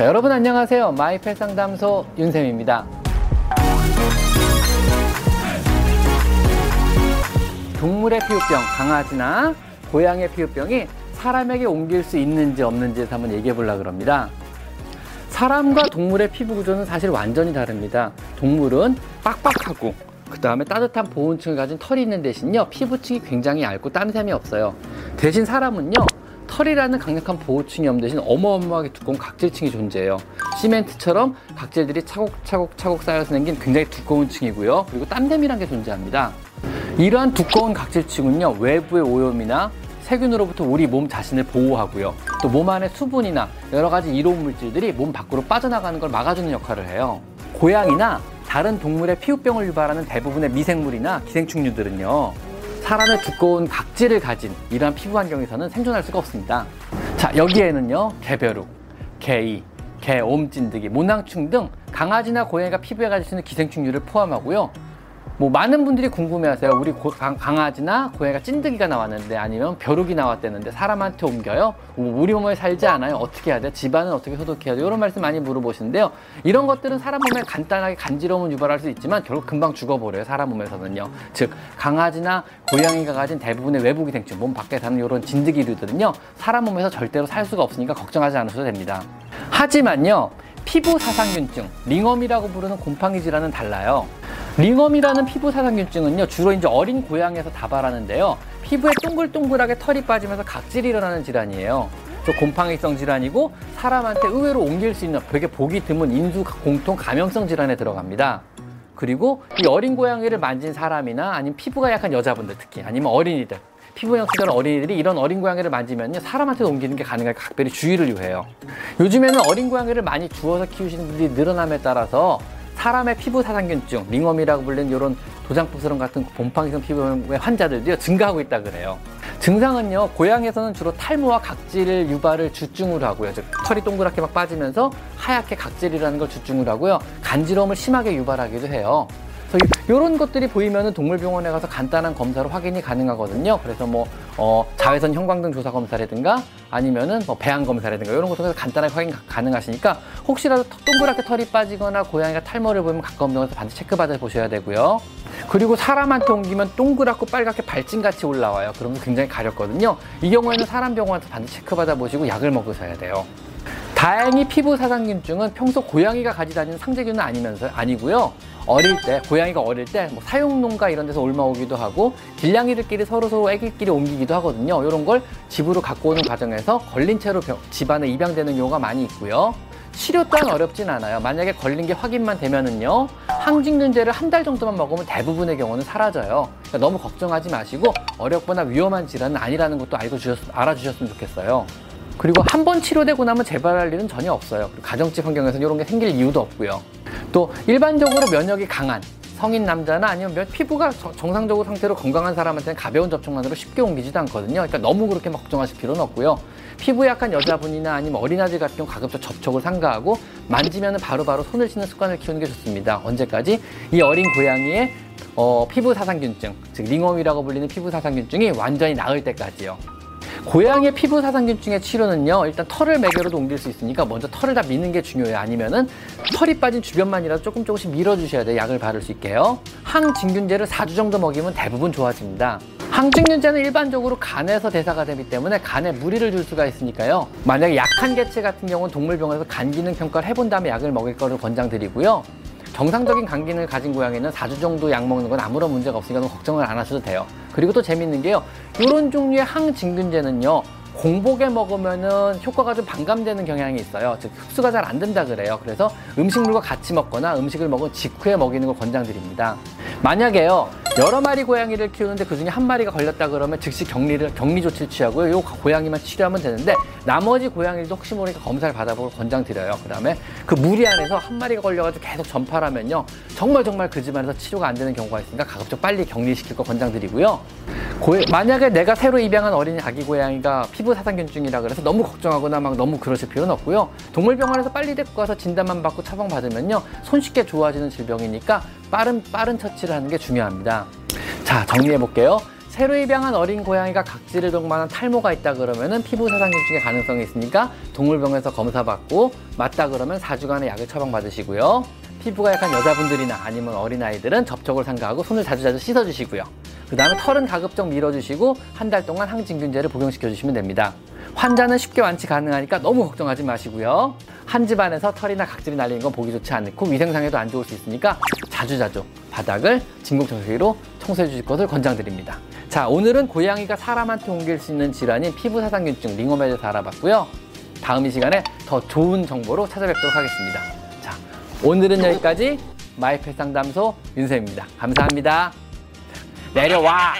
자, 여러분 안녕하세요. 마이펫 상담소 윤쌤입니다. 동물의 피부병, 강아지나 고양이의 피부병이 사람에게 옮길 수 있는지 없는지에서 한번 얘기해 보려고 합니다. 사람과 동물의 피부 구조는 사실 완전히 다릅니다. 동물은 빡빡하고 그 다음에 따뜻한 보온층을 가진 털이 있는 대신요 피부층이 굉장히 얇고 땀샘이 없어요. 대신 사람은요 털이라는 강력한 보호층이 없는 대신 어마어마하게 두꺼운 각질층이 존재해요. 시멘트처럼 각질들이 차곡차곡 차곡 쌓여서 생긴 굉장히 두꺼운 층이고요. 그리고 땀샘이라는 게 존재합니다. 이러한 두꺼운 각질층은요 외부의 오염이나 세균으로부터 우리 몸 자신을 보호하고요. 또 몸 안에 수분이나 여러 가지 이로운 물질들이 몸 밖으로 빠져나가는 걸 막아주는 역할을 해요. 고양이나 다른 동물의 피부병을 유발하는 대부분의 미생물이나 기생충류들은요. 사람의 두꺼운 각질을 가진 이러한 피부 환경에서는 생존할 수가 없습니다. 자, 여기에는요. 개벼룩, 개이, 개 옴 찐득이, 모낭충 등 강아지나 고양이가 피부에 가질 수 있는 기생충류를 포함하고요. 뭐 많은 분들이 궁금해하세요. 우리 고, 강아지나 고양이가 찐득이가 나왔는데 아니면 벼룩이 나왔대는데 사람한테 옮겨요? 뭐 우리 몸에 살지 않아요? 어떻게 해야 돼? 집안은 어떻게 소독해야 돼? 이런 말씀 많이 물어보시는데요. 이런 것들은 사람 몸에 간단하게 간지러움을 유발할 수 있지만 결국 금방 죽어버려요. 사람 몸에서는요. 즉 강아지나 고양이가 가진 대부분의 외부 기생충, 몸 밖에 사는 이런 진드기류들은요. 사람 몸에서 절대로 살 수가 없으니까 걱정하지 않으셔도 됩니다. 하지만요. 피부 사상균증, 링엄이라고 부르는 곰팡이 질환은 달라요. 링엄이라는 피부 사상균증은요 주로 이제 어린 고양이에서 다발하는데요. 피부에 동글동글하게 털이 빠지면서 각질이 일어나는 질환이에요. 저 곰팡이성 질환이고 사람한테 의외로 옮길 수 있는 되게 보기 드문 인수 공통 감염성 질환에 들어갑니다. 그리고 이 어린 고양이를 만진 사람이나 아니면 피부가 약한 여자분들 특히 아니면 어린이들 피부형 시절 어린이들이 이런 어린 고양이를 만지면요 사람한테 옮기는 게 가능하게 각별히 주의를 요해요. 요즘에는 어린 고양이를 많이 주워서 키우시는 분들이 늘어남에 따라서 사람의 피부 사상균증, 링엄이라고 불리는 이런 도장부스럼 같은 곰팡이성 피부의 환자들도요, 증가하고 있다 그래요. 증상은요, 고양이에서는 주로 탈모와 각질 유발을 주증으로 하고요. 즉, 털이 동그랗게 막 빠지면서 하얗게 각질이라는 걸 주증으로 하고요. 간지러움을 심하게 유발하기도 해요. 이런 것들이 보이면 동물병원에 가서 간단한 검사로 확인이 가능하거든요. 그래서 뭐 어, 자외선 형광등 조사 검사라든가 아니면은 뭐 배양 검사라든가 이런 것을 간단하게 확인 가능하시니까 혹시라도 동그랗게 털이 빠지거나 고양이가 탈모를 보면 가까운 병원에서 반드시 체크받아 보셔야 되고요. 그리고 사람한테 옮기면 동그랗고 빨갛게 발진같이 올라와요. 그러면 굉장히 가렵거든요. 이 경우에는 사람 병원에서 반드시 체크받아 보시고 약을 먹으셔야 돼요. 다행히 피부 사상균증은 평소 고양이가 가지 다니는 상재균은 아니면서 아니고요. 어릴 때 고양이가 어릴 때 뭐 사육농가 이런 데서 올마오기도 하고 길냥이들끼리 서로 서로 애기끼리 옮기기도 하거든요. 이런 걸 집으로 갖고 오는 과정에서 걸린 채로 병, 집안에 입양되는 경우가 많이 있고요. 치료 또한 어렵진 않아요. 만약에 걸린 게 확인만 되면은요. 항진균제를 한 달 정도만 먹으면 대부분의 경우는 사라져요. 그러니까 너무 걱정하지 마시고 어렵거나 위험한 질환은 아니라는 것도 알고 주셨, 알아주셨으면 좋겠어요. 그리고 한 번 치료되고 나면 재발할 일은 전혀 없어요. 가정집 환경에서는 이런 게 생길 이유도 없고요. 또 일반적으로 면역이 강한 성인 남자나 아니면 피부가 정상적으로 상태로 건강한 사람한테는 가벼운 접촉만으로 쉽게 옮기지도 않거든요. 그러니까 너무 그렇게 걱정하실 필요는 없고요. 피부 약한 여자분이나 아니면 어린아이들 같은 경우 가급적 접촉을 삼가하고 만지면 바로바로 손을 씻는 습관을 키우는 게 좋습니다. 언제까지? 이 어린 고양이의 어, 피부 사상균증, 즉 링웜이라고 불리는 피부 사상균증이 완전히 나을 때까지요. 고양이의 피부 사상균증의 치료는요 일단 털을 매개로도 옮길 수 있으니까 먼저 털을 다 미는 게 중요해요. 아니면은 털이 빠진 주변만이라도 조금 조금씩 밀어주셔야 돼요. 약을 바를 수 있게요. 항진균제를 4주 정도 먹이면 대부분 좋아집니다. 항진균제는 일반적으로 간에서 대사가 되기 때문에 간에 무리를 줄 수가 있으니까요. 만약에 약한 개체 같은 경우는 동물병원에서 간 기능 평가를 해본 다음에 약을 먹일 거를 권장드리고요. 정상적인 간 기능을 가진 고양이는 4주 정도 약 먹는 건 아무런 문제가 없으니까 걱정을 안 하셔도 돼요 그리고 또 재밌는 게요. 이런 종류의 항진균제는요. 공복에 먹으면은 효과가 좀 반감되는 경향이 있어요. 즉 흡수가 잘 안 된다 그래요. 그래서 음식물과 같이 먹거나 음식을 먹은 직후에 먹이는 걸 권장드립니다. 만약에요 여러 마리 고양이를 키우는데 그 중에 한 마리가 걸렸다 그러면 즉시 격리를 격리 조치를 취하고요. 요 고양이만 치료하면 되는데 나머지 고양이도 혹시 모르니까 검사를 받아보고 권장드려요. 그다음에 그 무리 안에서 한 마리가 걸려가지고 계속 전파하면요 정말 정말 그 집안에서 치료가 안 되는 경우가 있으니까 가급적 빨리 격리시킬 거 권장드리고요. 고, 만약에 내가 새로 입양한 어린 아기 고양이가 피부 사상균증이라 그래서 너무 걱정하거나 막 너무 그러실 필요는 없고요. 동물병원에서 빨리 데리고 가서 진단만 받고 처방 받으면요 손쉽게 좋아지는 질병이니까 빠른 빠른 처치를 하는 게 중요합니다. 자 정리해 볼게요. 새로 입양한 어린 고양이가 각질을 동반한 탈모가 있다 그러면은 피부 사상균증의 가능성이 있으니까 동물병원에서 검사받고 맞다 그러면 4주간의 약을 처방받으시고요. 피부가 약한 여자분들이나 아니면 어린아이들은 접촉을 삼가하고 손을 자주자주 씻어주시고요. 그 다음에 털은 가급적 밀어주시고 한 달 동안 항진균제를 복용시켜주시면 됩니다. 환자는 쉽게 완치 가능하니까 너무 걱정하지 마시고요. 한 집안에서 털이나 각질이 날리는 건 보기 좋지 않고 위생상에도 안 좋을 수 있으니까 자주자주 바닥을 진공청소기로 청소해 주실 것을 권장드립니다. 자, 오늘은 고양이가 사람한테 옮길 수 있는 질환인 피부사상균증 링오메에 대해서 알아봤고요. 다음 이 시간에 더 좋은 정보로 찾아뵙도록 하겠습니다. 자, 오늘은 여기까지 마이펫 상담소 윤세입니다. 감사합니다. 내려와!